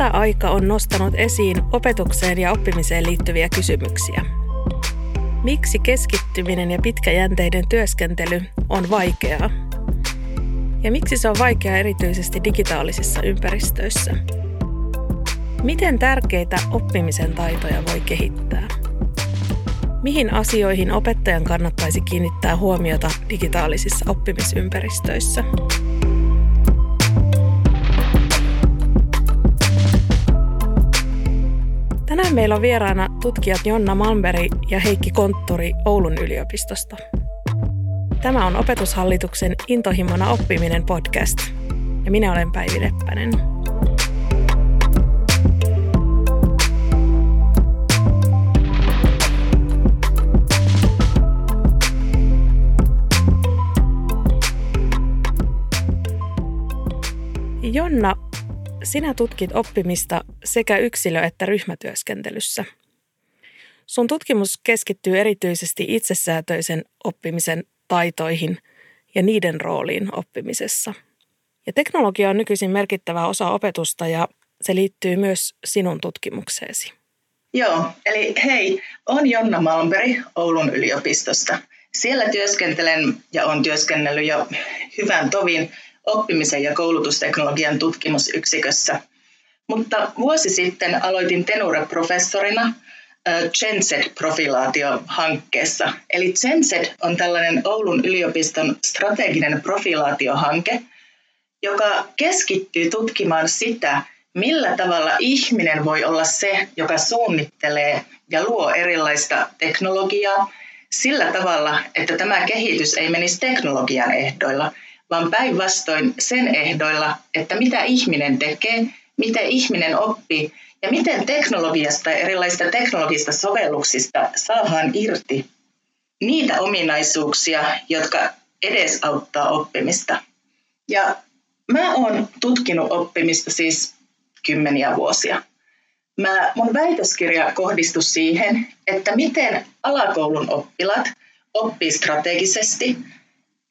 Etäaika on nostanut esiin opetukseen ja oppimiseen liittyviä kysymyksiä. Miksi keskittyminen ja pitkäjänteinen työskentely on vaikeaa? Ja miksi se on vaikeaa erityisesti digitaalisissa ympäristöissä? Miten tärkeitä oppimisen taitoja voi kehittää? Mihin asioihin opettajan kannattaisi kiinnittää huomiota digitaalisissa oppimisympäristöissä? Tänään meillä on vieraana tutkijat Jonna Malmberg ja Heikki Kontturi Oulun yliopistosta. Tämä on Opetushallituksen Intohimona oppiminen podcast ja minä olen Päivi Leppänen. Jonna, sinä tutkit oppimista sekä yksilö- että ryhmätyöskentelyssä. Sun tutkimus keskittyy erityisesti itsesäätöisen oppimisen taitoihin ja niiden rooliin oppimisessa. Ja teknologia on nykyisin merkittävä osa opetusta ja se liittyy myös sinun tutkimukseesi. Joo, eli hei, on Jonna Malmberg Oulun yliopistosta. Siellä työskentelen ja on työskennellyt jo hyvän tovin oppimisen ja koulutusteknologian tutkimusyksikössä. Mutta vuosi sitten aloitin Tenure-professorina GenZ-profilaatiohankkeessa. Eli GenZ on tällainen Oulun yliopiston strateginen profilaatiohanke, joka keskittyy tutkimaan sitä, millä tavalla ihminen voi olla se, joka suunnittelee ja luo erilaista teknologiaa sillä tavalla, että tämä kehitys ei menisi teknologian ehdoilla, vaan päinvastoin sen ehdoilla, että mitä ihminen tekee, miten ihminen oppii ja miten teknologiasta ja erilaisista teknologisista sovelluksista saadaan irti niitä ominaisuuksia, jotka edesauttaa oppimista. Ja mä oon tutkinut oppimista siis kymmeniä vuosia. Mä, mun väitöskirja kohdistui siihen, että miten alakoulun oppilat oppii strategisesti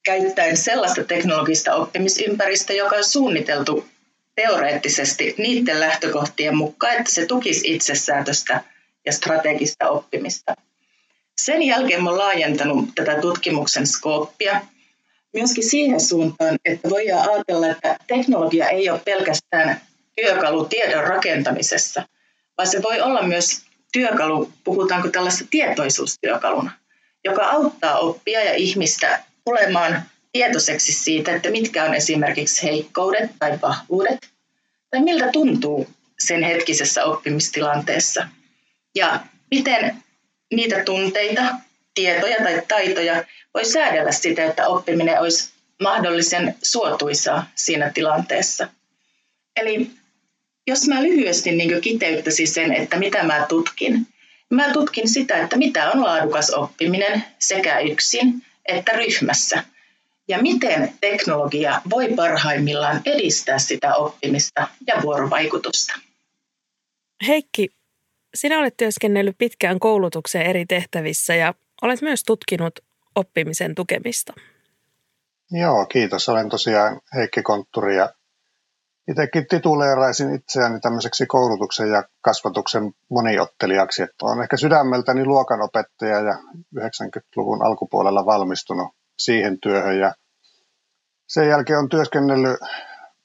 käyttäen sellaista teknologista oppimisympäristöä, joka on suunniteltu teoreettisesti niiden lähtökohtien mukaan, että se tukisi itsesäätöstä ja strategista oppimista. Sen jälkeen olen laajentanut tätä tutkimuksen skooppia myöskin siihen suuntaan, että voidaan ajatella, että teknologia ei ole pelkästään työkalu tiedon rakentamisessa, vaan se voi olla myös työkalu, puhutaanko tällaista tietoisuustyökaluna, joka auttaa oppia ja ihmistä tulemaan tietoiseksi siitä, että mitkä on esimerkiksi heikkoudet tai vahvuudet, tai miltä tuntuu sen hetkisessä oppimistilanteessa. Ja miten niitä tunteita, tietoja tai taitoja voi säädellä sitä, että oppiminen olisi mahdollisen suotuisaa siinä tilanteessa. Eli jos mä lyhyesti niin kiteyttäisin sen, että mitä mä tutkin, mä tutkin sitä, että mitä on laadukas oppiminen sekä yksin että ryhmässä. Ja miten teknologia voi parhaimmillaan edistää sitä oppimista ja vuorovaikutusta. Heikki, sinä olet työskennellyt pitkään koulutuksen eri tehtävissä ja olet myös tutkinut oppimisen tukemista. Joo, kiitos. Olen tosiaan Heikki Kontturi ja itsekin tituleeraisin itseäni tämmöiseksi koulutuksen ja kasvatuksen moniottelijaksi. Että olen ehkä sydämeltäni luokanopettaja ja 90-luvun alkupuolella valmistunut siihen työhön ja sen jälkeen on työskennellyt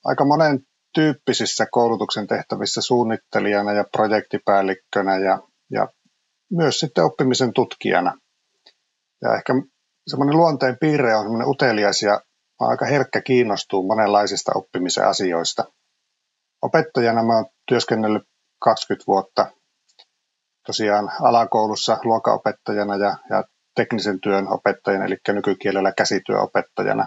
aika monen tyyppisissä koulutuksen tehtävissä suunnittelijana ja projektipäällikkönä ja, ja myös sitten oppimisen tutkijana. Ja ehkä semmoinen luonteen piirre on semmoinen utelias ja aika herkkä kiinnostuu monenlaisista oppimisen asioista. Opettajana mä oon työskennellyt 20 vuotta tosiaan alakoulussa luokaopettajana ja, ja teknisen työn opettajana, eli nykykielellä käsityöopettajana.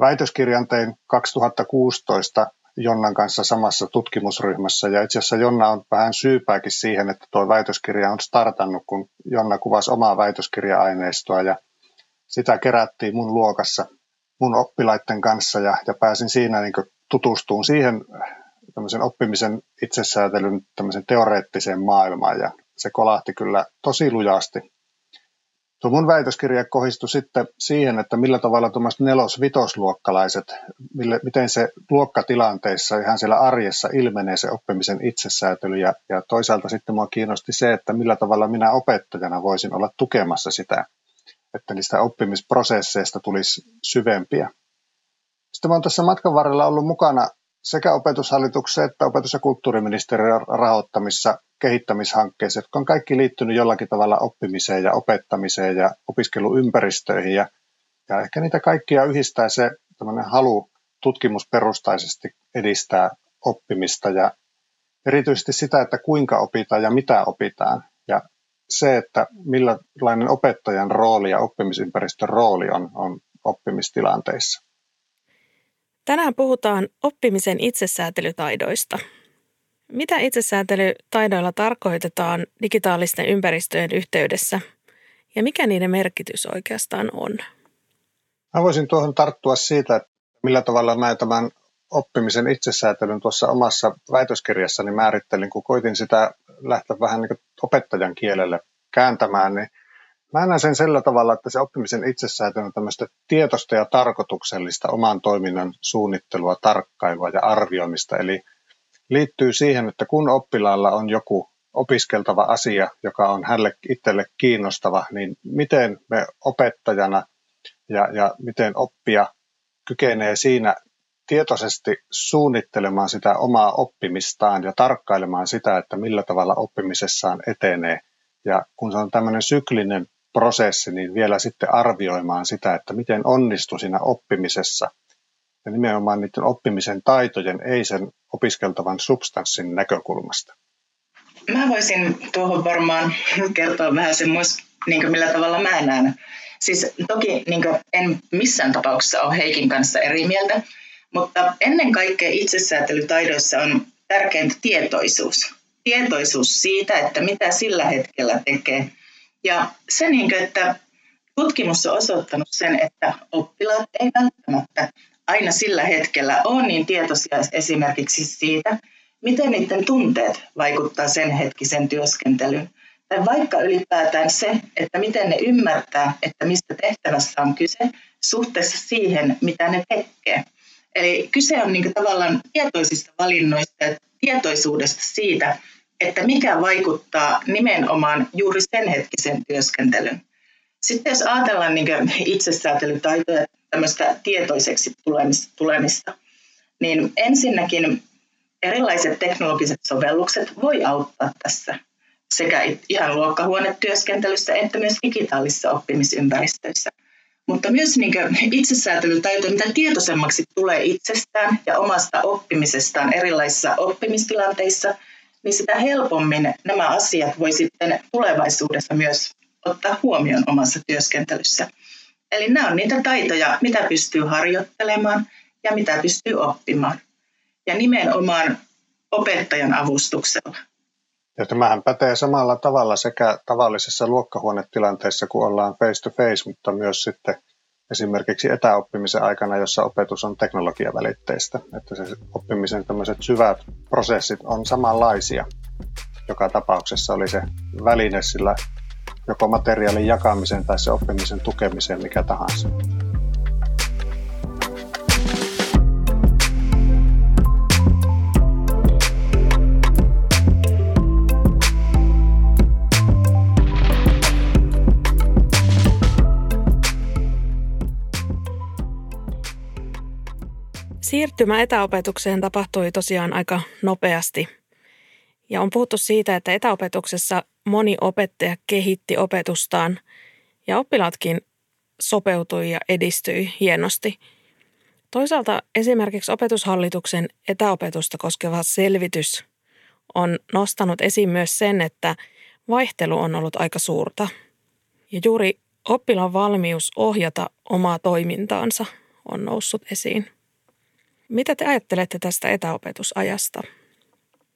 Väitöskirjan tein 2016 Jonnan kanssa samassa tutkimusryhmässä ja itse asiassa Jonna on vähän syypääkin siihen, että tuo väitöskirja on startannut, kun Jonna kuvasi omaa väitöskirja-aineistoa ja sitä kerättiin mun luokassa mun oppilaiden kanssa ja, ja pääsin siinä niin tutustumaan siihen tämmöisen oppimisen itsesäätelyn tämmöisen teoreettiseen maailmaan ja se kolahti kyllä tosi lujasti. Tuo mun väitöskirja kohdistui sitten siihen, että millä tavalla tuommoiset nelos-vitosluokkalaiset, mille, miten se luokkatilanteissa ihan siellä arjessa ilmenee se oppimisen itsesäätely ja, ja toisaalta sitten mua kiinnosti se, että millä tavalla minä opettajana voisin olla tukemassa sitä, että niistä oppimisprosesseista tulisi syvempiä. Sitten olen tässä matkan varrella ollut mukana sekä opetushallituksen että opetus- ja kulttuuriministeriön rahoittamissa kehittämishankkeissa, jotka on kaikki liittynyt jollakin tavalla oppimiseen ja opettamiseen ja opiskeluympäristöihin. Ja, ja ehkä niitä kaikkia yhdistää se halu tutkimusperustaisesti edistää oppimista ja erityisesti sitä, että kuinka opitaan ja mitä opitaan. Se, että millainen opettajan rooli ja oppimisympäristön rooli on, on oppimistilanteissa. Tänään puhutaan oppimisen itsesäätelytaidoista. Mitä itsesäätelytaidoilla tarkoitetaan digitaalisten ympäristöjen yhteydessä ja mikä niiden merkitys oikeastaan on? Mä voisin tuohon tarttua siitä, että millä tavalla mä tämän oppimisen itsesäätelyn tuossa omassa väitöskirjassani määrittelin, kun koitin sitä lähteä vähän niin opettajan kielelle kääntämään, niin Mä näen sen sillä tavalla, että se oppimisen itsesäätö on tämmöistä tietoista ja tarkoituksellista oman toiminnan suunnittelua, tarkkailua ja arvioimista. Eli liittyy siihen, että kun oppilaalla on joku opiskeltava asia, joka on hänelle itselle kiinnostava, niin miten me opettajana ja, ja miten oppija kykenee siinä tietoisesti suunnittelemaan sitä omaa oppimistaan ja tarkkailemaan sitä, että millä tavalla oppimisessaan etenee. Ja kun se on tämmöinen syklinen prosessi, niin vielä sitten arvioimaan sitä, että miten onnistui siinä oppimisessa ja nimenomaan niiden oppimisen taitojen, ei sen opiskeltavan substanssin näkökulmasta. Mä voisin tuohon varmaan kertoa vähän semmoista, niin millä tavalla mä näen. Siis toki niin en missään tapauksessa ole Heikin kanssa eri mieltä, mutta ennen kaikkea itsesäätelytaidoissa on tärkeintä tietoisuus. Tietoisuus siitä, että mitä sillä hetkellä tekee ja se, niin kuin, että tutkimus on osoittanut sen, että oppilaat ei välttämättä aina sillä hetkellä ole niin tietoisia esimerkiksi siitä, miten niiden tunteet vaikuttaa sen hetkisen työskentelyyn. Tai vaikka ylipäätään se, että miten ne ymmärtää, että mistä tehtävässä on kyse suhteessa siihen, mitä ne tekee. Eli kyse on niin tavallaan tietoisista valinnoista ja tietoisuudesta siitä, että mikä vaikuttaa nimenomaan juuri sen hetkisen työskentelyn. Sitten jos ajatellaan niin itsesäätelytaitoja tämmöistä tietoiseksi tulemista, niin ensinnäkin erilaiset teknologiset sovellukset voi auttaa tässä sekä ihan luokkahuonetyöskentelyssä että myös digitaalisissa oppimisympäristöissä. Mutta myös niin itsesäätelytaito, mitä tietoisemmaksi tulee itsestään ja omasta oppimisestaan erilaisissa oppimistilanteissa – niin sitä helpommin nämä asiat voi sitten tulevaisuudessa myös ottaa huomioon omassa työskentelyssä. Eli nämä on niitä taitoja, mitä pystyy harjoittelemaan ja mitä pystyy oppimaan. Ja nimenomaan opettajan avustuksella. Ja tämähän pätee samalla tavalla sekä tavallisessa luokkahuonetilanteessa, kun ollaan face to face, mutta myös sitten esimerkiksi etäoppimisen aikana, jossa opetus on teknologiavälitteistä. Että se oppimisen tämmöiset syvät prosessit on samanlaisia. Joka tapauksessa oli se väline sillä joko materiaalin jakamiseen tai se oppimisen tukemiseen, mikä tahansa. Siirtymä etäopetukseen tapahtui tosiaan aika nopeasti. Ja on puhuttu siitä, että etäopetuksessa moni opettaja kehitti opetustaan ja oppilaatkin sopeutui ja edistyi hienosti. Toisaalta esimerkiksi opetushallituksen etäopetusta koskeva selvitys on nostanut esiin myös sen, että vaihtelu on ollut aika suurta. Ja juuri oppilaan valmius ohjata omaa toimintaansa on noussut esiin. Mitä te ajattelette tästä etäopetusajasta?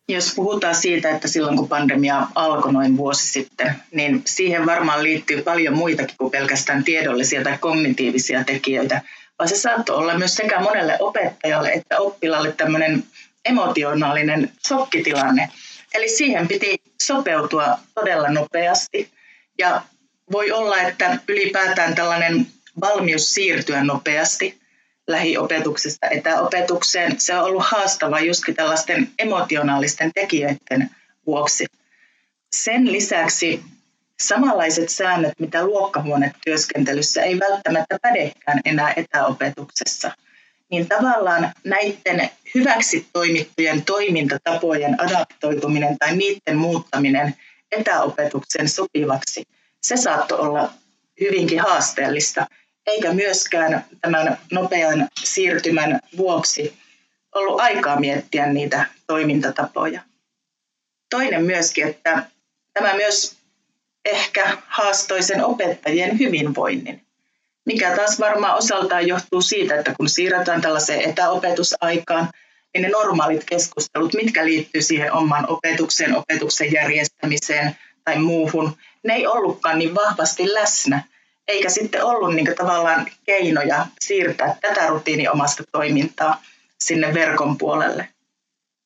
Jos puhutaan siitä, että silloin kun pandemia alkoi noin vuosi sitten, niin siihen varmaan liittyy paljon muitakin kuin pelkästään tiedollisia tai kognitiivisia tekijöitä, vaan se saattoi olla myös sekä monelle opettajalle että oppilaalle tämmöinen emotionaalinen shokkitilanne. Eli siihen piti sopeutua todella nopeasti. Ja voi olla, että ylipäätään tällainen valmius siirtyä nopeasti lähiopetuksesta etäopetukseen, se on ollut haastava justkin tällaisten emotionaalisten tekijöiden vuoksi. Sen lisäksi samanlaiset säännöt, mitä luokkahuonetyöskentelyssä ei välttämättä pädekään enää etäopetuksessa, niin tavallaan näiden hyväksi toimittujen toimintatapojen adaptoituminen tai niiden muuttaminen etäopetuksen sopivaksi, se saattoi olla hyvinkin haasteellista, eikä myöskään tämän nopean siirtymän vuoksi ollut aikaa miettiä niitä toimintatapoja. Toinen myöskin, että tämä myös ehkä haastoi sen opettajien hyvinvoinnin, mikä taas varmaan osaltaan johtuu siitä, että kun siirrytään tällaiseen etäopetusaikaan, niin ne normaalit keskustelut, mitkä liittyy siihen oman opetukseen, opetuksen järjestämiseen tai muuhun, ne ei ollutkaan niin vahvasti läsnä, eikä sitten ollut niin tavallaan keinoja siirtää tätä rutiiniomasta toimintaa sinne verkon puolelle.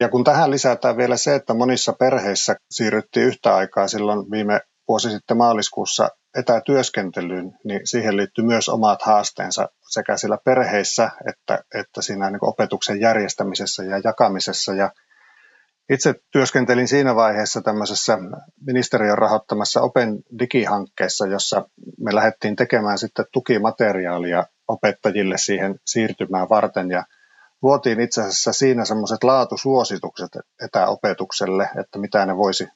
Ja kun tähän lisätään vielä se, että monissa perheissä siirryttiin yhtä aikaa silloin viime vuosi sitten maaliskuussa etätyöskentelyyn, niin siihen liittyy myös omat haasteensa sekä sillä perheissä että, että siinä niin opetuksen järjestämisessä ja jakamisessa. Ja itse työskentelin siinä vaiheessa tämmöisessä ministeriön rahoittamassa Open Digi-hankkeessa, jossa me lähdettiin tekemään sitten tukimateriaalia opettajille siihen siirtymään varten. Ja luotiin itse asiassa siinä semmoiset laatusuositukset etäopetukselle, että mitä ne voisi,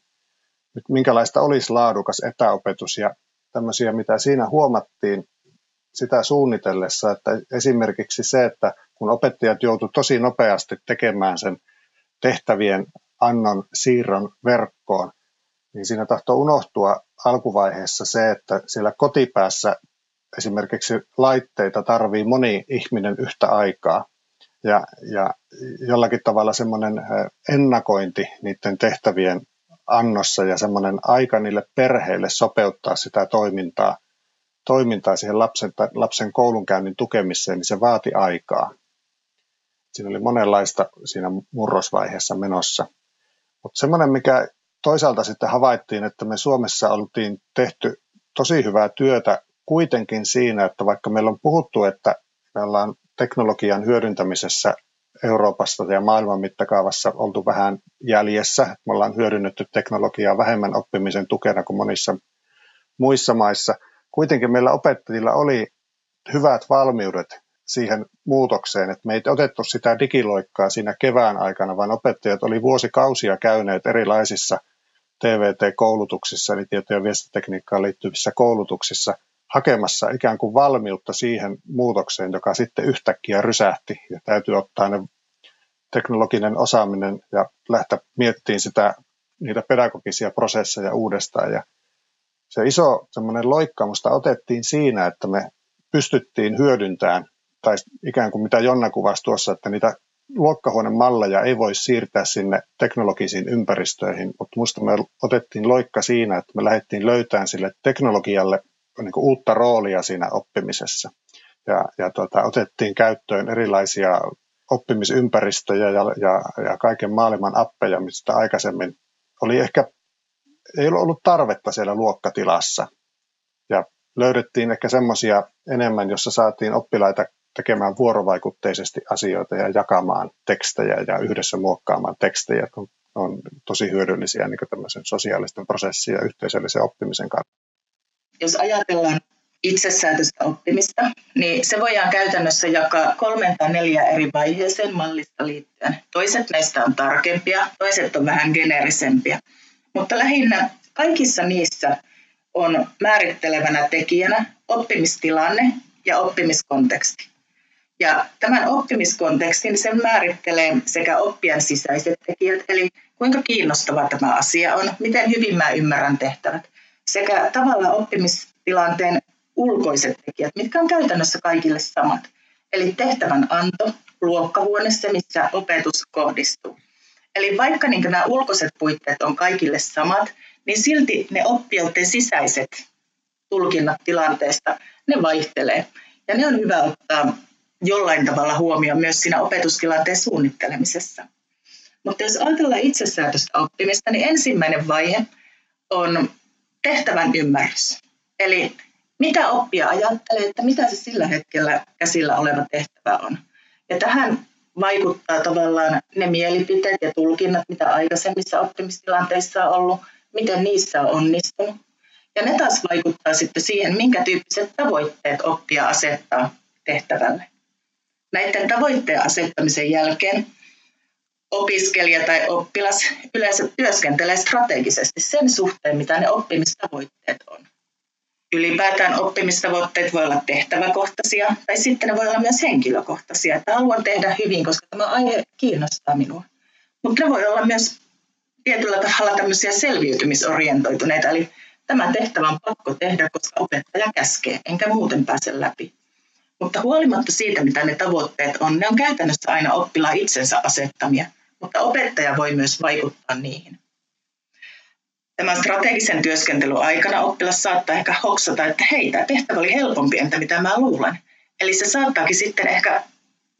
minkälaista olisi laadukas etäopetus. Ja tämmöisiä, mitä siinä huomattiin sitä suunnitellessa, että esimerkiksi se, että kun opettajat joutuivat tosi nopeasti tekemään sen tehtävien annon siirron verkkoon, niin siinä tahtoo unohtua alkuvaiheessa se, että siellä kotipäässä esimerkiksi laitteita tarvii moni ihminen yhtä aikaa. Ja, ja jollakin tavalla semmoinen ennakointi niiden tehtävien annossa ja semmoinen aika niille perheille sopeuttaa sitä toimintaa, toimintaa siihen lapsen, lapsen koulunkäynnin tukemiseen, niin se vaati aikaa. Siinä oli monenlaista siinä murrosvaiheessa menossa. Mutta semmoinen, mikä toisaalta sitten havaittiin, että me Suomessa oltiin tehty tosi hyvää työtä kuitenkin siinä, että vaikka meillä on puhuttu, että me ollaan teknologian hyödyntämisessä Euroopasta ja maailman mittakaavassa oltu vähän jäljessä. Me ollaan hyödynnetty teknologiaa vähemmän oppimisen tukena kuin monissa muissa maissa. Kuitenkin meillä opettajilla oli hyvät valmiudet siihen muutokseen, että me ei otettu sitä digiloikkaa siinä kevään aikana, vaan opettajat oli vuosikausia käyneet erilaisissa TVT-koulutuksissa, eli tieto- ja viestintätekniikkaan liittyvissä koulutuksissa – hakemassa ikään kuin valmiutta siihen muutokseen, joka sitten yhtäkkiä rysähti ja täytyy ottaa ne teknologinen osaaminen ja lähteä miettimään sitä, niitä pedagogisia prosesseja uudestaan. Ja se iso semmoinen loikkamusta otettiin siinä, että me pystyttiin hyödyntämään, tai ikään kuin mitä Jonna kuvasi tuossa, että niitä luokkahuonemalleja ei voi siirtää sinne teknologisiin ympäristöihin, mutta minusta me otettiin loikka siinä, että me lähdettiin löytämään sille teknologialle niin kuin uutta roolia siinä oppimisessa. Ja, ja tota, otettiin käyttöön erilaisia oppimisympäristöjä ja, ja, ja kaiken maailman appeja, mistä aikaisemmin oli ehkä, ei ollut tarvetta siellä luokkatilassa. Ja löydettiin ehkä semmoisia enemmän, jossa saatiin oppilaita tekemään vuorovaikutteisesti asioita ja jakamaan tekstejä ja yhdessä muokkaamaan tekstejä, on, on tosi hyödyllisiä niin tämmöisen sosiaalisten prosessien ja yhteisöllisen oppimisen kannalta jos ajatellaan itsesäätöistä oppimista, niin se voidaan käytännössä jakaa kolmen tai neljä eri vaiheeseen mallista liittyen. Toiset näistä on tarkempia, toiset on vähän geneerisempiä. Mutta lähinnä kaikissa niissä on määrittelevänä tekijänä oppimistilanne ja oppimiskonteksti. Ja tämän oppimiskontekstin sen määrittelee sekä oppijan sisäiset tekijät, eli kuinka kiinnostava tämä asia on, miten hyvin mä ymmärrän tehtävät, sekä tavallaan oppimistilanteen ulkoiset tekijät, mitkä on käytännössä kaikille samat. Eli tehtävän anto, luokkahuone, se missä opetus kohdistuu. Eli vaikka niin nämä ulkoiset puitteet on kaikille samat, niin silti ne oppijoiden sisäiset tulkinnat tilanteesta, ne vaihtelee. Ja ne on hyvä ottaa jollain tavalla huomioon myös siinä opetustilanteen suunnittelemisessa. Mutta jos ajatellaan itsesäätöistä oppimista, niin ensimmäinen vaihe on tehtävän ymmärrys. Eli mitä oppija ajattelee, että mitä se sillä hetkellä käsillä oleva tehtävä on. Ja tähän vaikuttaa tavallaan ne mielipiteet ja tulkinnat, mitä aikaisemmissa oppimistilanteissa on ollut, miten niissä on onnistunut. Ja ne taas vaikuttaa sitten siihen, minkä tyyppiset tavoitteet oppija asettaa tehtävälle. Näiden tavoitteen asettamisen jälkeen opiskelija tai oppilas yleensä työskentelee strategisesti sen suhteen, mitä ne oppimistavoitteet on. Ylipäätään oppimistavoitteet voi olla tehtäväkohtaisia tai sitten ne voi olla myös henkilökohtaisia, että haluan tehdä hyvin, koska tämä aihe kiinnostaa minua. Mutta ne voi olla myös tietyllä tavalla tämmöisiä selviytymisorientoituneita, eli tämä tehtävä on pakko tehdä, koska opettaja käskee, enkä muuten pääse läpi. Mutta huolimatta siitä, mitä ne tavoitteet on, ne on käytännössä aina oppilaan itsensä asettamia, mutta opettaja voi myös vaikuttaa niihin. Tämän strategisen työskentelyn aikana oppilas saattaa ehkä hoksata, että hei, tämä tehtävä oli helpompi, entä mitä mä luulen. Eli se saattaakin sitten ehkä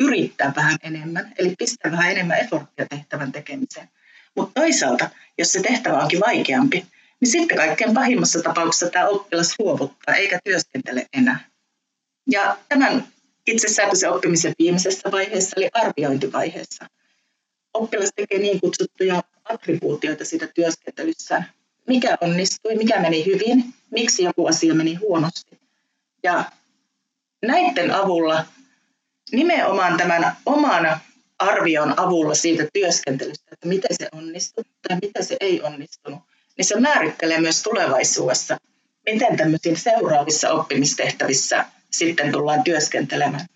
yrittää vähän enemmän, eli pistää vähän enemmän eforttia tehtävän tekemiseen. Mutta toisaalta, jos se tehtävä onkin vaikeampi, niin sitten kaikkein pahimmassa tapauksessa tämä oppilas luovuttaa eikä työskentele enää. Ja tämän itsesäätöisen oppimisen viimeisessä vaiheessa, eli arviointivaiheessa, oppilas tekee niin kutsuttuja attribuutioita siitä työskentelyssään. Mikä onnistui, mikä meni hyvin, miksi joku asia meni huonosti. Ja näiden avulla, nimenomaan tämän oman arvion avulla siitä työskentelystä, että miten se onnistui tai miten se ei onnistunut, niin se määrittelee myös tulevaisuudessa, miten tämmöisissä seuraavissa oppimistehtävissä sitten tullaan työskentelemään.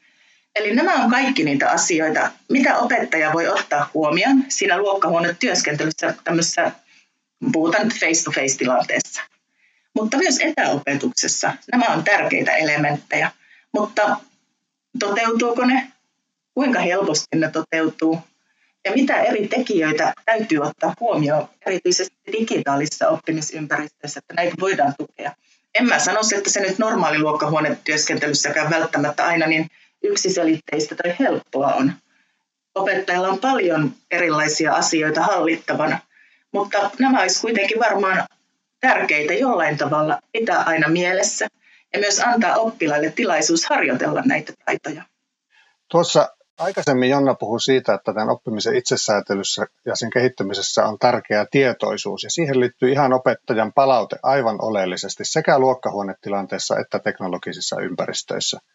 Eli nämä on kaikki niitä asioita, mitä opettaja voi ottaa huomioon siinä luokkahuonetyöskentelyssä tämmöisessä, puhutaan face-to-face-tilanteessa. Mutta myös etäopetuksessa nämä on tärkeitä elementtejä. Mutta toteutuuko ne? Kuinka helposti ne toteutuu? Ja mitä eri tekijöitä täytyy ottaa huomioon, erityisesti digitaalisessa oppimisympäristössä, että näitä voidaan tukea? En mä sanoisi, että se nyt normaali luokkahuonetyöskentelyssäkään välttämättä aina niin yksiselitteistä tai helppoa on. Opettajalla on paljon erilaisia asioita hallittavana, mutta nämä olisi kuitenkin varmaan tärkeitä jollain tavalla pitää aina mielessä ja myös antaa oppilaille tilaisuus harjoitella näitä taitoja. Tuossa aikaisemmin Jonna puhui siitä, että tämän oppimisen itsesäätelyssä ja sen kehittämisessä on tärkeä tietoisuus ja siihen liittyy ihan opettajan palaute aivan oleellisesti sekä luokkahuonetilanteessa että teknologisissa ympäristöissä –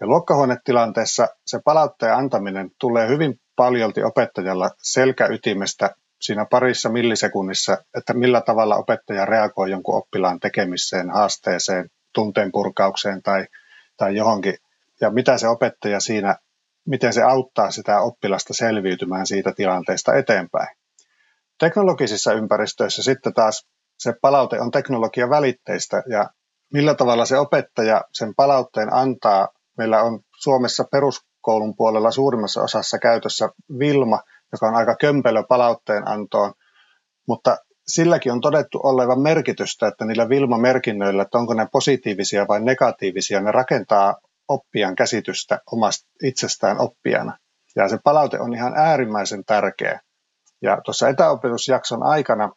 ja luokkahuonetilanteessa se palautteen antaminen tulee hyvin paljolti opettajalla selkäytimestä siinä parissa millisekunnissa, että millä tavalla opettaja reagoi jonkun oppilaan tekemiseen, haasteeseen, tunteen purkaukseen tai, tai johonkin. Ja mitä se opettaja siinä, miten se auttaa sitä oppilasta selviytymään siitä tilanteesta eteenpäin. Teknologisissa ympäristöissä sitten taas se palaute on teknologian välitteistä ja millä tavalla se opettaja sen palautteen antaa Meillä on Suomessa peruskoulun puolella suurimmassa osassa käytössä Vilma, joka on aika kömpelö palautteen antoon, mutta silläkin on todettu olevan merkitystä, että niillä Vilma-merkinnöillä, että onko ne positiivisia vai negatiivisia, ne rakentaa oppijan käsitystä omasta itsestään oppijana. Ja se palaute on ihan äärimmäisen tärkeä. Ja tuossa etäopetusjakson aikana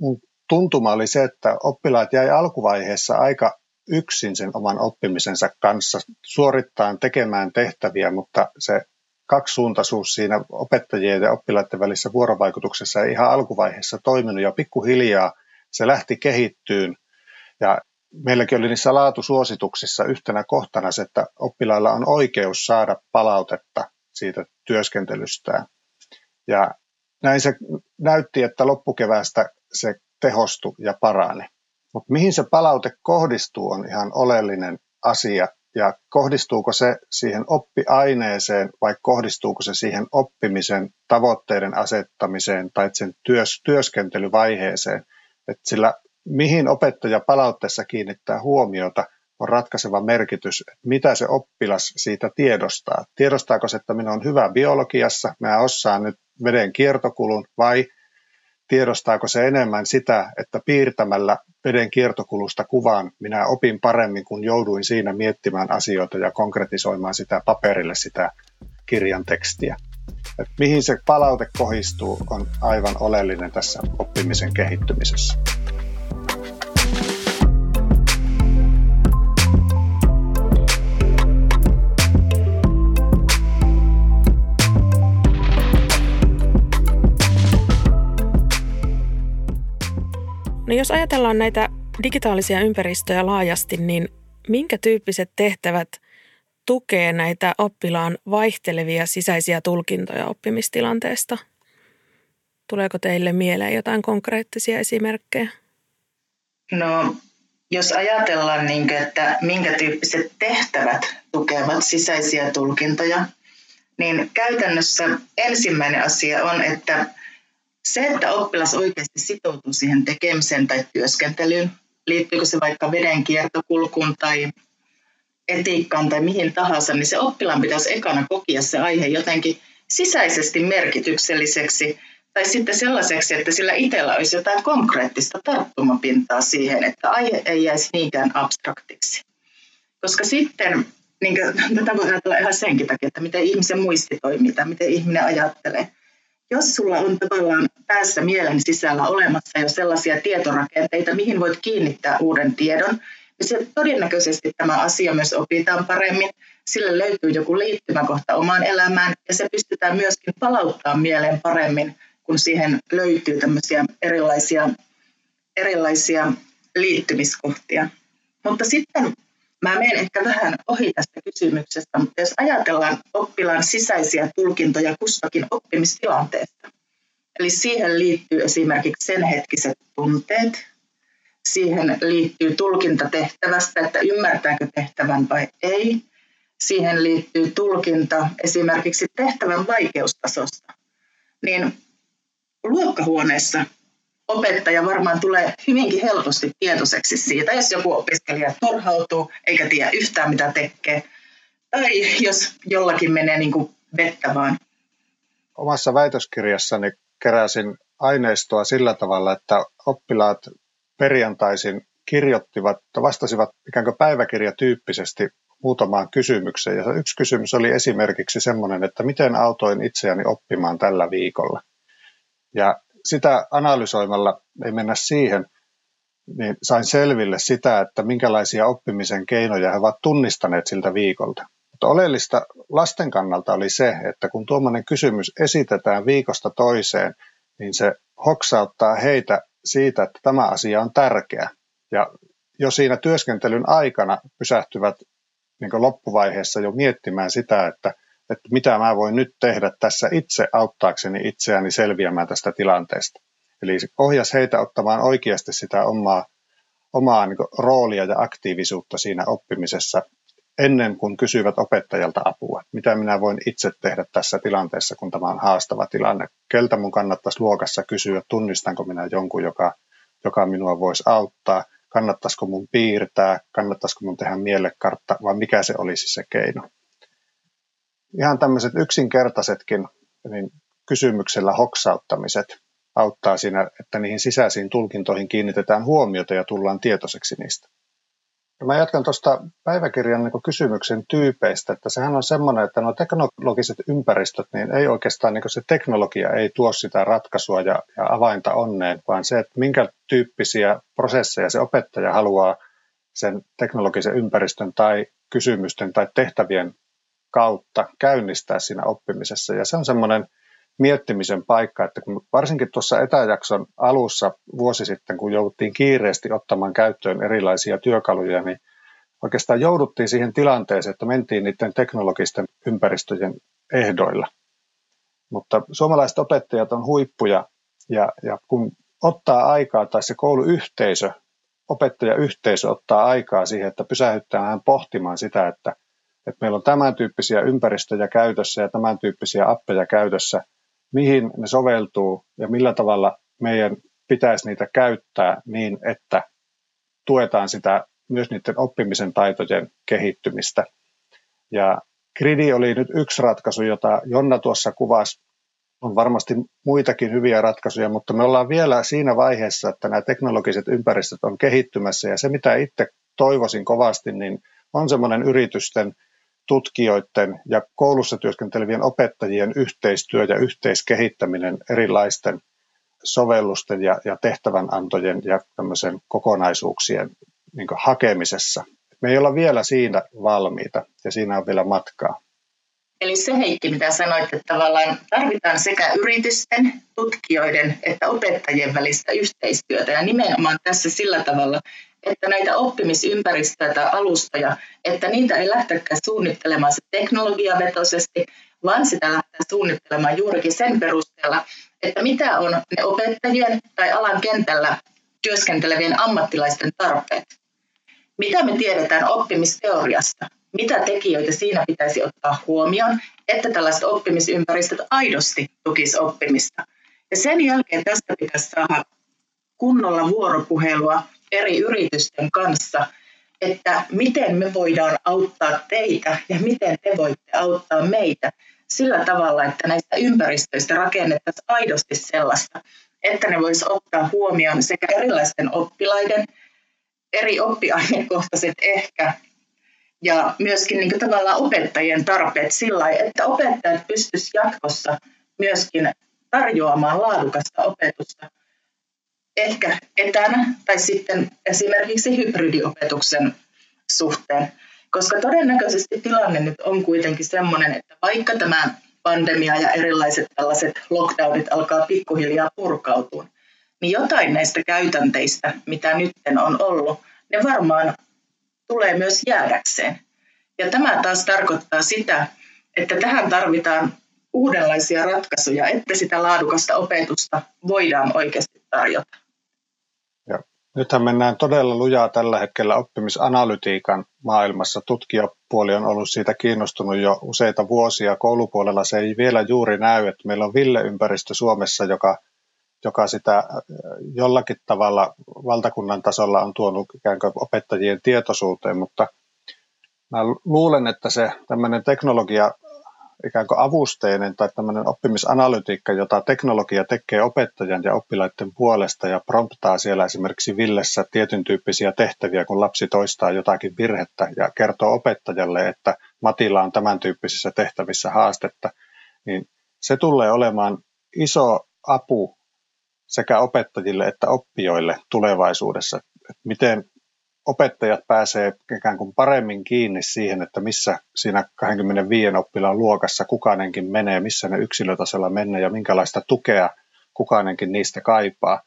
mun tuntuma oli se, että oppilaat jäi alkuvaiheessa aika yksin sen oman oppimisensa kanssa suorittaen tekemään tehtäviä, mutta se kaksisuuntaisuus siinä opettajien ja oppilaiden välissä vuorovaikutuksessa ei ihan alkuvaiheessa toiminut ja pikkuhiljaa se lähti kehittyyn ja meilläkin oli niissä laatusuosituksissa yhtenä kohtana se, että oppilailla on oikeus saada palautetta siitä työskentelystään. Ja näin se näytti, että loppukeväästä se tehostui ja parani. Mutta mihin se palaute kohdistuu on ihan oleellinen asia. Ja kohdistuuko se siihen oppiaineeseen vai kohdistuuko se siihen oppimisen tavoitteiden asettamiseen tai sen työs, työskentelyvaiheeseen. Et sillä mihin opettaja palautteessa kiinnittää huomiota on ratkaiseva merkitys, että mitä se oppilas siitä tiedostaa. Tiedostaako se, että minä olen hyvä biologiassa, mä osaan nyt veden kiertokulun vai tiedostaako se enemmän sitä, että piirtämällä veden kiertokulusta kuvaan minä opin paremmin, kun jouduin siinä miettimään asioita ja konkretisoimaan sitä paperille sitä kirjan tekstiä. Et mihin se palaute kohdistuu on aivan oleellinen tässä oppimisen kehittymisessä. Jos ajatellaan näitä digitaalisia ympäristöjä laajasti, niin minkä tyyppiset tehtävät tukee näitä oppilaan vaihtelevia sisäisiä tulkintoja oppimistilanteesta? Tuleeko teille mieleen jotain konkreettisia esimerkkejä? No, jos ajatellaan, niin että minkä tyyppiset tehtävät tukevat sisäisiä tulkintoja, niin käytännössä ensimmäinen asia on, että se, että oppilas oikeasti sitoutuu siihen tekemiseen tai työskentelyyn, liittyykö se vaikka veden kiertokulkuun tai etiikkaan tai mihin tahansa, niin se oppilaan pitäisi ekana kokia se aihe jotenkin sisäisesti merkitykselliseksi tai sitten sellaiseksi, että sillä itsellä olisi jotain konkreettista tarttumapintaa siihen, että aihe ei jäisi niinkään abstraktiksi. Koska sitten, niin tätä voi ajatella ihan senkin takia, että miten ihmisen muisti toimii tai miten ihminen ajattelee. Jos sulla on tavallaan päässä mielen sisällä olemassa jo sellaisia tietorakenteita, mihin voit kiinnittää uuden tiedon, niin se todennäköisesti tämä asia myös opitaan paremmin. Sille löytyy joku liittymäkohta omaan elämään ja se pystytään myöskin palauttaa mieleen paremmin kun siihen löytyy tämmöisiä erilaisia, erilaisia liittymiskohtia. Mutta sitten mä menen ehkä vähän ohi tästä kysymyksestä, mutta jos ajatellaan oppilaan sisäisiä tulkintoja kustakin oppimistilanteesta, eli siihen liittyy esimerkiksi sen hetkiset tunteet, siihen liittyy tulkinta tehtävästä, että ymmärtääkö tehtävän vai ei. Siihen liittyy tulkinta esimerkiksi tehtävän vaikeustasosta. Niin luokkahuoneessa opettaja varmaan tulee hyvinkin helposti tietoiseksi siitä, jos joku opiskelija turhautuu eikä tiedä yhtään mitä tekee, tai jos jollakin menee niin kuin vettä vaan. Omassa väitöskirjassani keräsin aineistoa sillä tavalla, että oppilaat perjantaisin kirjoittivat, vastasivat ikään kuin päiväkirjatyyppisesti muutamaan kysymykseen. Ja yksi kysymys oli esimerkiksi semmoinen, että miten autoin itseäni oppimaan tällä viikolla. Ja sitä analysoimalla, ei mennä siihen, niin sain selville sitä, että minkälaisia oppimisen keinoja he ovat tunnistaneet siltä viikolta. Mutta oleellista lasten kannalta oli se, että kun tuommoinen kysymys esitetään viikosta toiseen, niin se hoksauttaa heitä siitä, että tämä asia on tärkeä. Ja jo siinä työskentelyn aikana pysähtyvät niin loppuvaiheessa jo miettimään sitä, että – että mitä mä voin nyt tehdä tässä itse auttaakseni itseäni selviämään tästä tilanteesta. Eli se ohjasi heitä ottamaan oikeasti sitä omaa, omaa niin roolia ja aktiivisuutta siinä oppimisessa ennen kuin kysyvät opettajalta apua. Mitä minä voin itse tehdä tässä tilanteessa, kun tämä on haastava tilanne? Keltä mun kannattaisi luokassa kysyä, tunnistanko minä jonkun, joka, joka minua voisi auttaa? Kannattaisiko mun piirtää? Kannattaisiko mun tehdä mielekartta? Vai mikä se olisi se keino? Ihan tämmöiset yksinkertaisetkin niin kysymyksellä hoksauttamiset auttaa siinä, että niihin sisäisiin tulkintoihin kiinnitetään huomiota ja tullaan tietoiseksi niistä. Ja mä jatkan tuosta päiväkirjan niin kysymyksen tyypeistä, että sehän on semmoinen, että nuo teknologiset ympäristöt, niin ei oikeastaan niin se teknologia ei tuo sitä ratkaisua ja, ja avainta onneen, vaan se, että minkä tyyppisiä prosesseja se opettaja haluaa sen teknologisen ympäristön tai kysymysten tai tehtävien kautta käynnistää siinä oppimisessa. Ja se on semmoinen miettimisen paikka, että kun varsinkin tuossa etäjakson alussa vuosi sitten, kun jouduttiin kiireesti ottamaan käyttöön erilaisia työkaluja, niin oikeastaan jouduttiin siihen tilanteeseen, että mentiin niiden teknologisten ympäristöjen ehdoilla. Mutta suomalaiset opettajat on huippuja ja, ja kun ottaa aikaa tai se kouluyhteisö, opettajayhteisö ottaa aikaa siihen, että pysähyttää pohtimaan sitä, että – että meillä on tämän tyyppisiä ympäristöjä käytössä ja tämän tyyppisiä appeja käytössä, mihin ne soveltuu ja millä tavalla meidän pitäisi niitä käyttää niin, että tuetaan sitä myös niiden oppimisen taitojen kehittymistä. Ja Gridi oli nyt yksi ratkaisu, jota Jonna tuossa kuvasi. On varmasti muitakin hyviä ratkaisuja, mutta me ollaan vielä siinä vaiheessa, että nämä teknologiset ympäristöt on kehittymässä ja se, mitä itse toivoisin kovasti, niin on semmoinen yritysten tutkijoiden ja koulussa työskentelevien opettajien yhteistyö ja yhteiskehittäminen erilaisten sovellusten ja, ja tehtävänantojen ja tämmöisen kokonaisuuksien niin hakemisessa. Me ei olla vielä siinä valmiita ja siinä on vielä matkaa. Eli se Heikki, mitä sanoit, että tavallaan tarvitaan sekä yritysten, tutkijoiden että opettajien välistä yhteistyötä ja nimenomaan tässä sillä tavalla, että näitä oppimisympäristöjä tai alustoja, että niitä ei lähtekään suunnittelemaan se teknologiavetoisesti, vaan sitä lähtee suunnittelemaan juurikin sen perusteella, että mitä on ne opettajien tai alan kentällä työskentelevien ammattilaisten tarpeet. Mitä me tiedetään oppimisteoriasta? Mitä tekijöitä siinä pitäisi ottaa huomioon, että tällaiset oppimisympäristöt aidosti tukisi oppimista? Ja sen jälkeen tästä pitäisi saada kunnolla vuoropuhelua eri yritysten kanssa, että miten me voidaan auttaa teitä ja miten te voitte auttaa meitä sillä tavalla, että näistä ympäristöistä rakennettaisiin aidosti sellaista, että ne voisi ottaa huomioon sekä erilaisten oppilaiden, eri oppiainekohtaiset ehkä, ja myöskin niin tavallaan opettajien tarpeet sillä lailla, että opettajat pystyisivät jatkossa myöskin tarjoamaan laadukasta opetusta ehkä etänä tai sitten esimerkiksi hybridiopetuksen suhteen. Koska todennäköisesti tilanne nyt on kuitenkin sellainen, että vaikka tämä pandemia ja erilaiset tällaiset lockdownit alkaa pikkuhiljaa purkautua, niin jotain näistä käytänteistä, mitä nyt on ollut, ne varmaan tulee myös jäädäkseen. Ja tämä taas tarkoittaa sitä, että tähän tarvitaan uudenlaisia ratkaisuja, että sitä laadukasta opetusta voidaan oikeasti tarjota. Nythän mennään todella lujaa tällä hetkellä oppimisanalytiikan maailmassa. Tutkijapuoli on ollut siitä kiinnostunut jo useita vuosia. Koulupuolella se ei vielä juuri näy, että meillä on Ville-ympäristö Suomessa, joka, joka sitä jollakin tavalla valtakunnan tasolla on tuonut ikään kuin opettajien tietoisuuteen, mutta mä luulen, että se tämmöinen teknologia ikään kuin avusteinen tai tämmöinen oppimisanalytiikka, jota teknologia tekee opettajan ja oppilaiden puolesta ja promptaa siellä esimerkiksi Villessä tietyn tyyppisiä tehtäviä, kun lapsi toistaa jotakin virhettä ja kertoo opettajalle, että Matilla on tämän tyyppisissä tehtävissä haastetta, niin se tulee olemaan iso apu sekä opettajille että oppijoille tulevaisuudessa. Miten opettajat pääsee ikään kuin paremmin kiinni siihen, että missä siinä 25 oppilaan luokassa kukainenkin menee, missä ne yksilötasolla menee ja minkälaista tukea kukainenkin niistä kaipaa.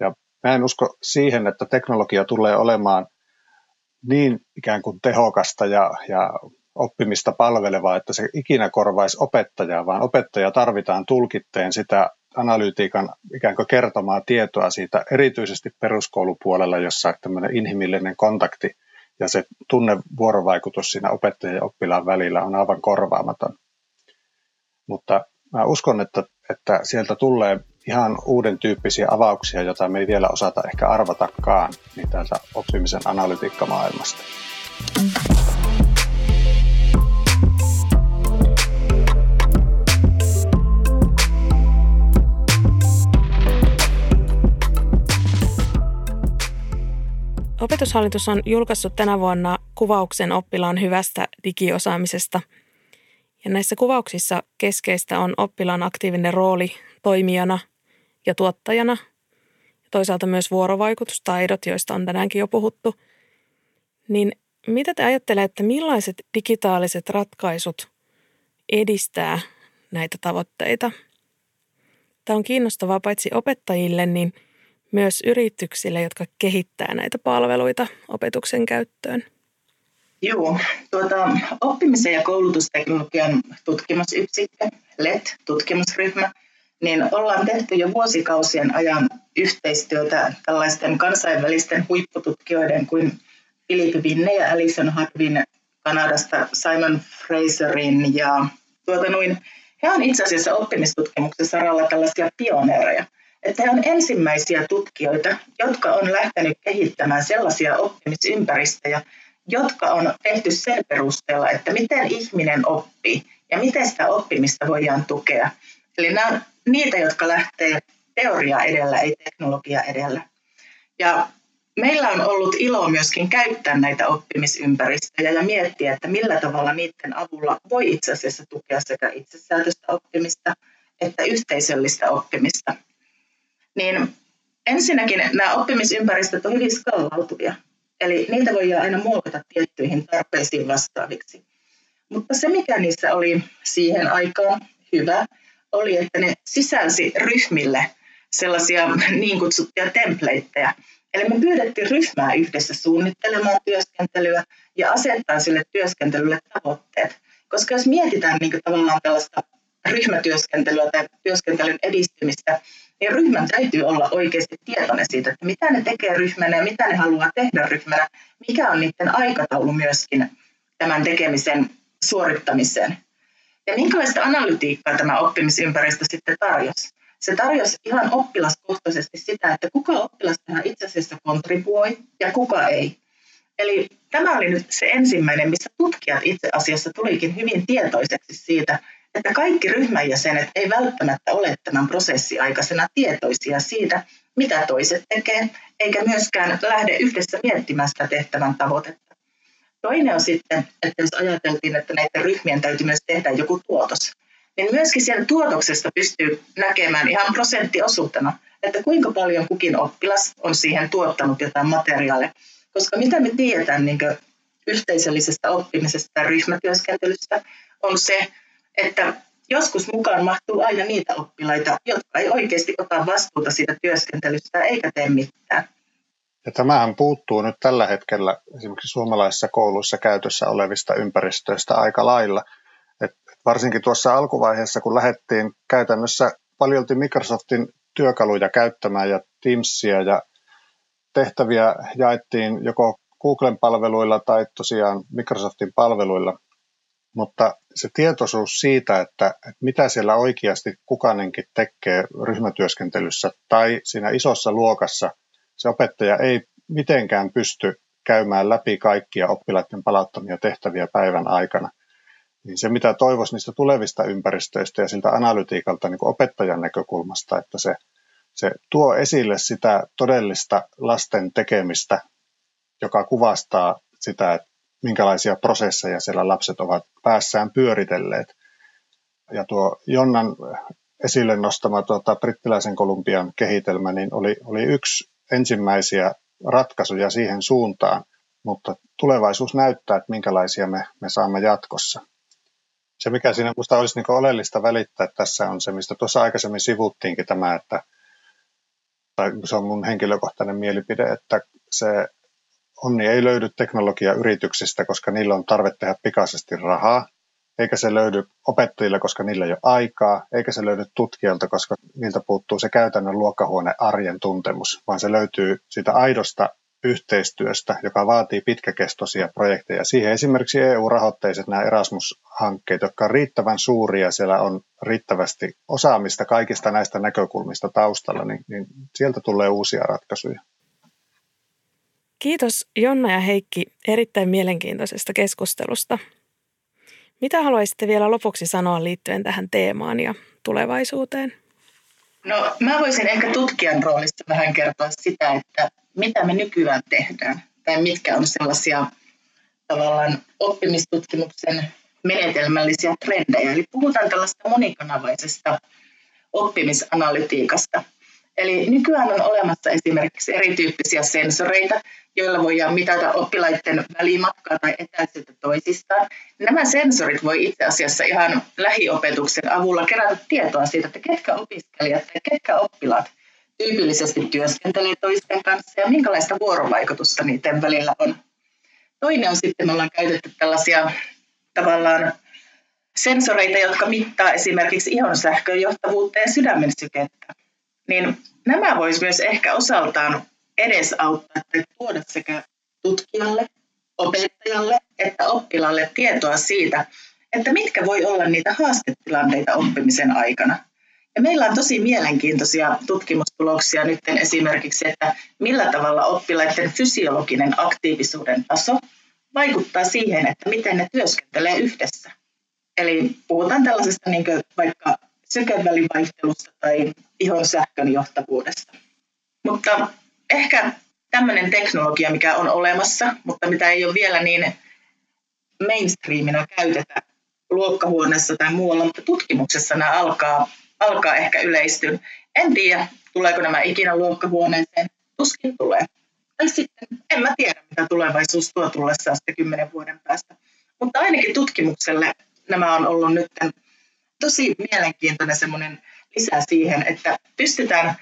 Ja mä en usko siihen, että teknologia tulee olemaan niin ikään kuin tehokasta ja, ja oppimista palvelevaa, että se ikinä korvaisi opettajaa, vaan opettaja tarvitaan tulkitteen sitä analyytiikan ikään kuin kertomaa tietoa siitä, erityisesti peruskoulupuolella, jossa tämmöinen inhimillinen kontakti ja se tunnevuorovaikutus siinä opettajan ja oppilaan välillä on aivan korvaamaton. Mutta mä uskon, että, että sieltä tulee ihan uuden tyyppisiä avauksia, joita me ei vielä osata ehkä arvatakaan niin täältä oppimisen analytiikkamaailmasta. Opetushallitus on julkaissut tänä vuonna kuvauksen oppilaan hyvästä digiosaamisesta. Ja näissä kuvauksissa keskeistä on oppilaan aktiivinen rooli toimijana ja tuottajana. Ja toisaalta myös vuorovaikutustaidot, joista on tänäänkin jo puhuttu. Niin mitä te ajattelee, että millaiset digitaaliset ratkaisut edistää näitä tavoitteita? Tämä on kiinnostavaa paitsi opettajille, niin – myös yrityksille, jotka kehittää näitä palveluita opetuksen käyttöön? Joo, tuota, oppimisen ja koulutusteknologian tutkimusyksikkö, LET-tutkimusryhmä, niin ollaan tehty jo vuosikausien ajan yhteistyötä tällaisten kansainvälisten huippututkijoiden kuin Philip Vinne ja Alison Hadwin Kanadasta, Simon Fraserin ja tuota noin, he on itse asiassa oppimistutkimuksen saralla tällaisia pioneereja – että he on ensimmäisiä tutkijoita, jotka on lähtenyt kehittämään sellaisia oppimisympäristöjä, jotka on tehty sen perusteella, että miten ihminen oppii ja miten sitä oppimista voidaan tukea. Eli nämä on niitä, jotka lähtee teoria edellä, ei teknologia edellä. Ja meillä on ollut ilo myöskin käyttää näitä oppimisympäristöjä ja miettiä, että millä tavalla niiden avulla voi itse asiassa tukea sekä itsesäätöistä oppimista että yhteisöllistä oppimista – niin ensinnäkin nämä oppimisympäristöt on hyvin skaalautuvia. Eli niitä voidaan aina muokata tiettyihin tarpeisiin vastaaviksi. Mutta se, mikä niissä oli siihen aikaan hyvä, oli, että ne sisälsi ryhmille sellaisia niin kutsuttuja templateja. Eli me pyydettiin ryhmää yhdessä suunnittelemaan työskentelyä ja asettaa sille työskentelylle tavoitteet. Koska jos mietitään niin tavallaan tällaista ryhmätyöskentelyä tai työskentelyn edistymistä, niin ryhmän täytyy olla oikeasti tietoinen siitä, että mitä ne tekee ryhmänä ja mitä ne haluaa tehdä ryhmänä, mikä on niiden aikataulu myöskin tämän tekemisen suorittamiseen. Ja minkälaista analytiikkaa tämä oppimisympäristö sitten tarjosi? Se tarjosi ihan oppilaskohtaisesti sitä, että kuka oppilas tähän itse asiassa kontribuoi ja kuka ei. Eli tämä oli nyt se ensimmäinen, missä tutkijat itse asiassa tulikin hyvin tietoiseksi siitä, että kaikki ryhmänjäsenet ei välttämättä ole tämän prosessiaikaisena tietoisia siitä, mitä toiset tekee, eikä myöskään lähde yhdessä miettimään sitä tehtävän tavoitetta. Toinen on sitten, että jos ajateltiin, että näiden ryhmien täytyy myös tehdä joku tuotos, niin myöskin siellä tuotoksesta pystyy näkemään ihan prosenttiosuutena, että kuinka paljon kukin oppilas on siihen tuottanut jotain materiaalia. Koska mitä me tiedetään niin yhteisöllisestä oppimisesta ja ryhmätyöskentelystä, on se, että joskus mukaan mahtuu aina niitä oppilaita, jotka ei oikeasti ota vastuuta siitä työskentelystä eikä tee mitään. Ja tämähän puuttuu nyt tällä hetkellä esimerkiksi suomalaisissa kouluissa käytössä olevista ympäristöistä aika lailla. Et varsinkin tuossa alkuvaiheessa, kun lähdettiin käytännössä paljolti Microsoftin työkaluja käyttämään ja Teamsia ja tehtäviä jaettiin joko Googlen palveluilla tai tosiaan Microsoftin palveluilla, mutta se tietoisuus siitä, että, että mitä siellä oikeasti kukainenkin tekee ryhmätyöskentelyssä tai siinä isossa luokassa, se opettaja ei mitenkään pysty käymään läpi kaikkia oppilaiden palauttamia tehtäviä päivän aikana. Niin se, mitä toivoisi niistä tulevista ympäristöistä ja siltä analytiikalta niin opettajan näkökulmasta, että se, se tuo esille sitä todellista lasten tekemistä, joka kuvastaa sitä, että minkälaisia prosesseja siellä lapset ovat päässään pyöritelleet. Ja tuo Jonnan esille nostama tuota, brittiläisen Kolumbian kehitelmä niin oli, oli yksi ensimmäisiä ratkaisuja siihen suuntaan, mutta tulevaisuus näyttää, että minkälaisia me, me saamme jatkossa. Se, mikä siinä minusta olisi niin oleellista välittää tässä on se, mistä tuossa aikaisemmin sivuttiinkin tämä, että tai se on mun henkilökohtainen mielipide, että se onni ei löydy teknologiayrityksistä, koska niillä on tarve tehdä pikaisesti rahaa, eikä se löydy opettajille, koska niillä ei ole aikaa, eikä se löydy tutkijoilta, koska niiltä puuttuu se käytännön luokkahuone arjen tuntemus, vaan se löytyy siitä aidosta yhteistyöstä, joka vaatii pitkäkestoisia projekteja. Siihen esimerkiksi EU-rahoitteiset nämä Erasmus-hankkeet, jotka on riittävän suuria, siellä on riittävästi osaamista kaikista näistä näkökulmista taustalla, niin, niin sieltä tulee uusia ratkaisuja. Kiitos Jonna ja Heikki erittäin mielenkiintoisesta keskustelusta. Mitä haluaisitte vielä lopuksi sanoa liittyen tähän teemaan ja tulevaisuuteen? No mä voisin ehkä tutkijan roolista vähän kertoa sitä, että mitä me nykyään tehdään tai mitkä on sellaisia tavallaan oppimistutkimuksen menetelmällisiä trendejä. Eli puhutaan tällaista monikanavaisesta oppimisanalytiikasta. Eli nykyään on olemassa esimerkiksi erityyppisiä sensoreita, joilla voidaan mitata oppilaiden välimatkaa tai etäisyyttä toisistaan. Nämä sensorit voi itse asiassa ihan lähiopetuksen avulla kerätä tietoa siitä, että ketkä opiskelijat tai ketkä oppilaat tyypillisesti työskentelee toisten kanssa ja minkälaista vuorovaikutusta niiden välillä on. Toinen on sitten, me ollaan käytetty tällaisia tavallaan sensoreita, jotka mittaa esimerkiksi ihon sähkön johtavuutta ja sydämen sykettä. Niin nämä voisi myös ehkä osaltaan edesauttaa tai tuoda sekä tutkijalle, opettajalle että oppilaalle tietoa siitä, että mitkä voi olla niitä haastetilanteita oppimisen aikana. Ja meillä on tosi mielenkiintoisia tutkimustuloksia nyt esimerkiksi, että millä tavalla oppilaiden fysiologinen aktiivisuuden taso vaikuttaa siihen, että miten ne työskentelee yhdessä. Eli puhutaan tällaisesta niin vaikka sykevälivaihtelusta tai ihon sähkön johtavuudesta. Mutta ehkä tämmöinen teknologia, mikä on olemassa, mutta mitä ei ole vielä niin mainstreamina käytetä luokkahuoneessa tai muualla, mutta tutkimuksessa nämä alkaa, alkaa ehkä yleistyä. En tiedä, tuleeko nämä ikinä luokkahuoneeseen. Tuskin tulee. Tai sitten en mä tiedä, mitä tulevaisuus tuo tullessaan sitten kymmenen vuoden päästä. Mutta ainakin tutkimukselle nämä on ollut nyt tosi mielenkiintoinen semmoinen lisä siihen, että pystytään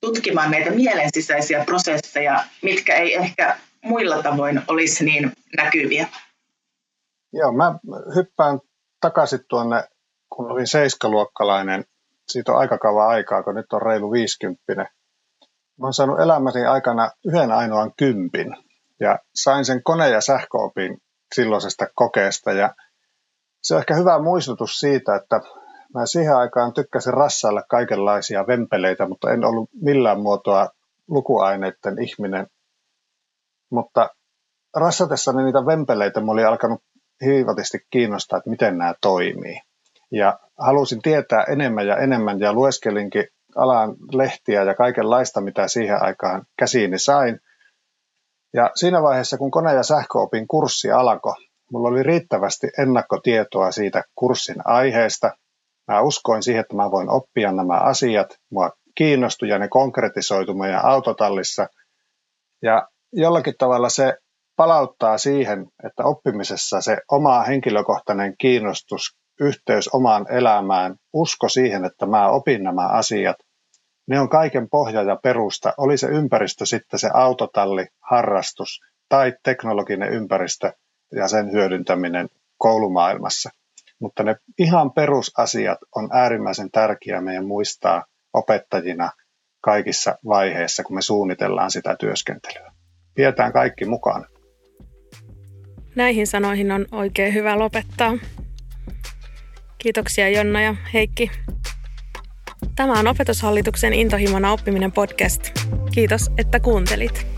tutkimaan näitä mielensisäisiä prosesseja, mitkä ei ehkä muilla tavoin olisi niin näkyviä. Joo, mä hyppään takaisin tuonne, kun olin seiskaluokkalainen. Siitä on aika kauan aikaa, kun nyt on reilu 50. Mä oon saanut elämäni aikana yhden ainoan kympin ja sain sen kone- ja sähköopin silloisesta kokeesta ja se on ehkä hyvä muistutus siitä, että mä siihen aikaan tykkäsin rassailla kaikenlaisia vempeleitä, mutta en ollut millään muotoa lukuaineiden ihminen. Mutta rassatessani niitä vempeleitä mä olin alkanut hiivatisti kiinnostaa, että miten nämä toimii. Ja halusin tietää enemmän ja enemmän ja lueskelinkin alan lehtiä ja kaikenlaista, mitä siihen aikaan käsiini sain. Ja siinä vaiheessa, kun kone- ja sähköopin kurssi alkoi, mulla oli riittävästi ennakkotietoa siitä kurssin aiheesta. Mä uskoin siihen, että mä voin oppia nämä asiat. Mua kiinnostui ja ne konkretisoitu meidän autotallissa. Ja jollakin tavalla se palauttaa siihen, että oppimisessa se oma henkilökohtainen kiinnostus, yhteys omaan elämään, usko siihen, että mä opin nämä asiat, ne on kaiken pohja ja perusta. Oli se ympäristö sitten se autotalli, harrastus tai teknologinen ympäristö ja sen hyödyntäminen koulumaailmassa. Mutta ne ihan perusasiat on äärimmäisen tärkeää meidän muistaa opettajina kaikissa vaiheissa, kun me suunnitellaan sitä työskentelyä. Pidetään kaikki mukaan. Näihin sanoihin on oikein hyvä lopettaa. Kiitoksia Jonna ja Heikki. Tämä on Opetushallituksen Intohimona oppiminen podcast. Kiitos, että kuuntelit.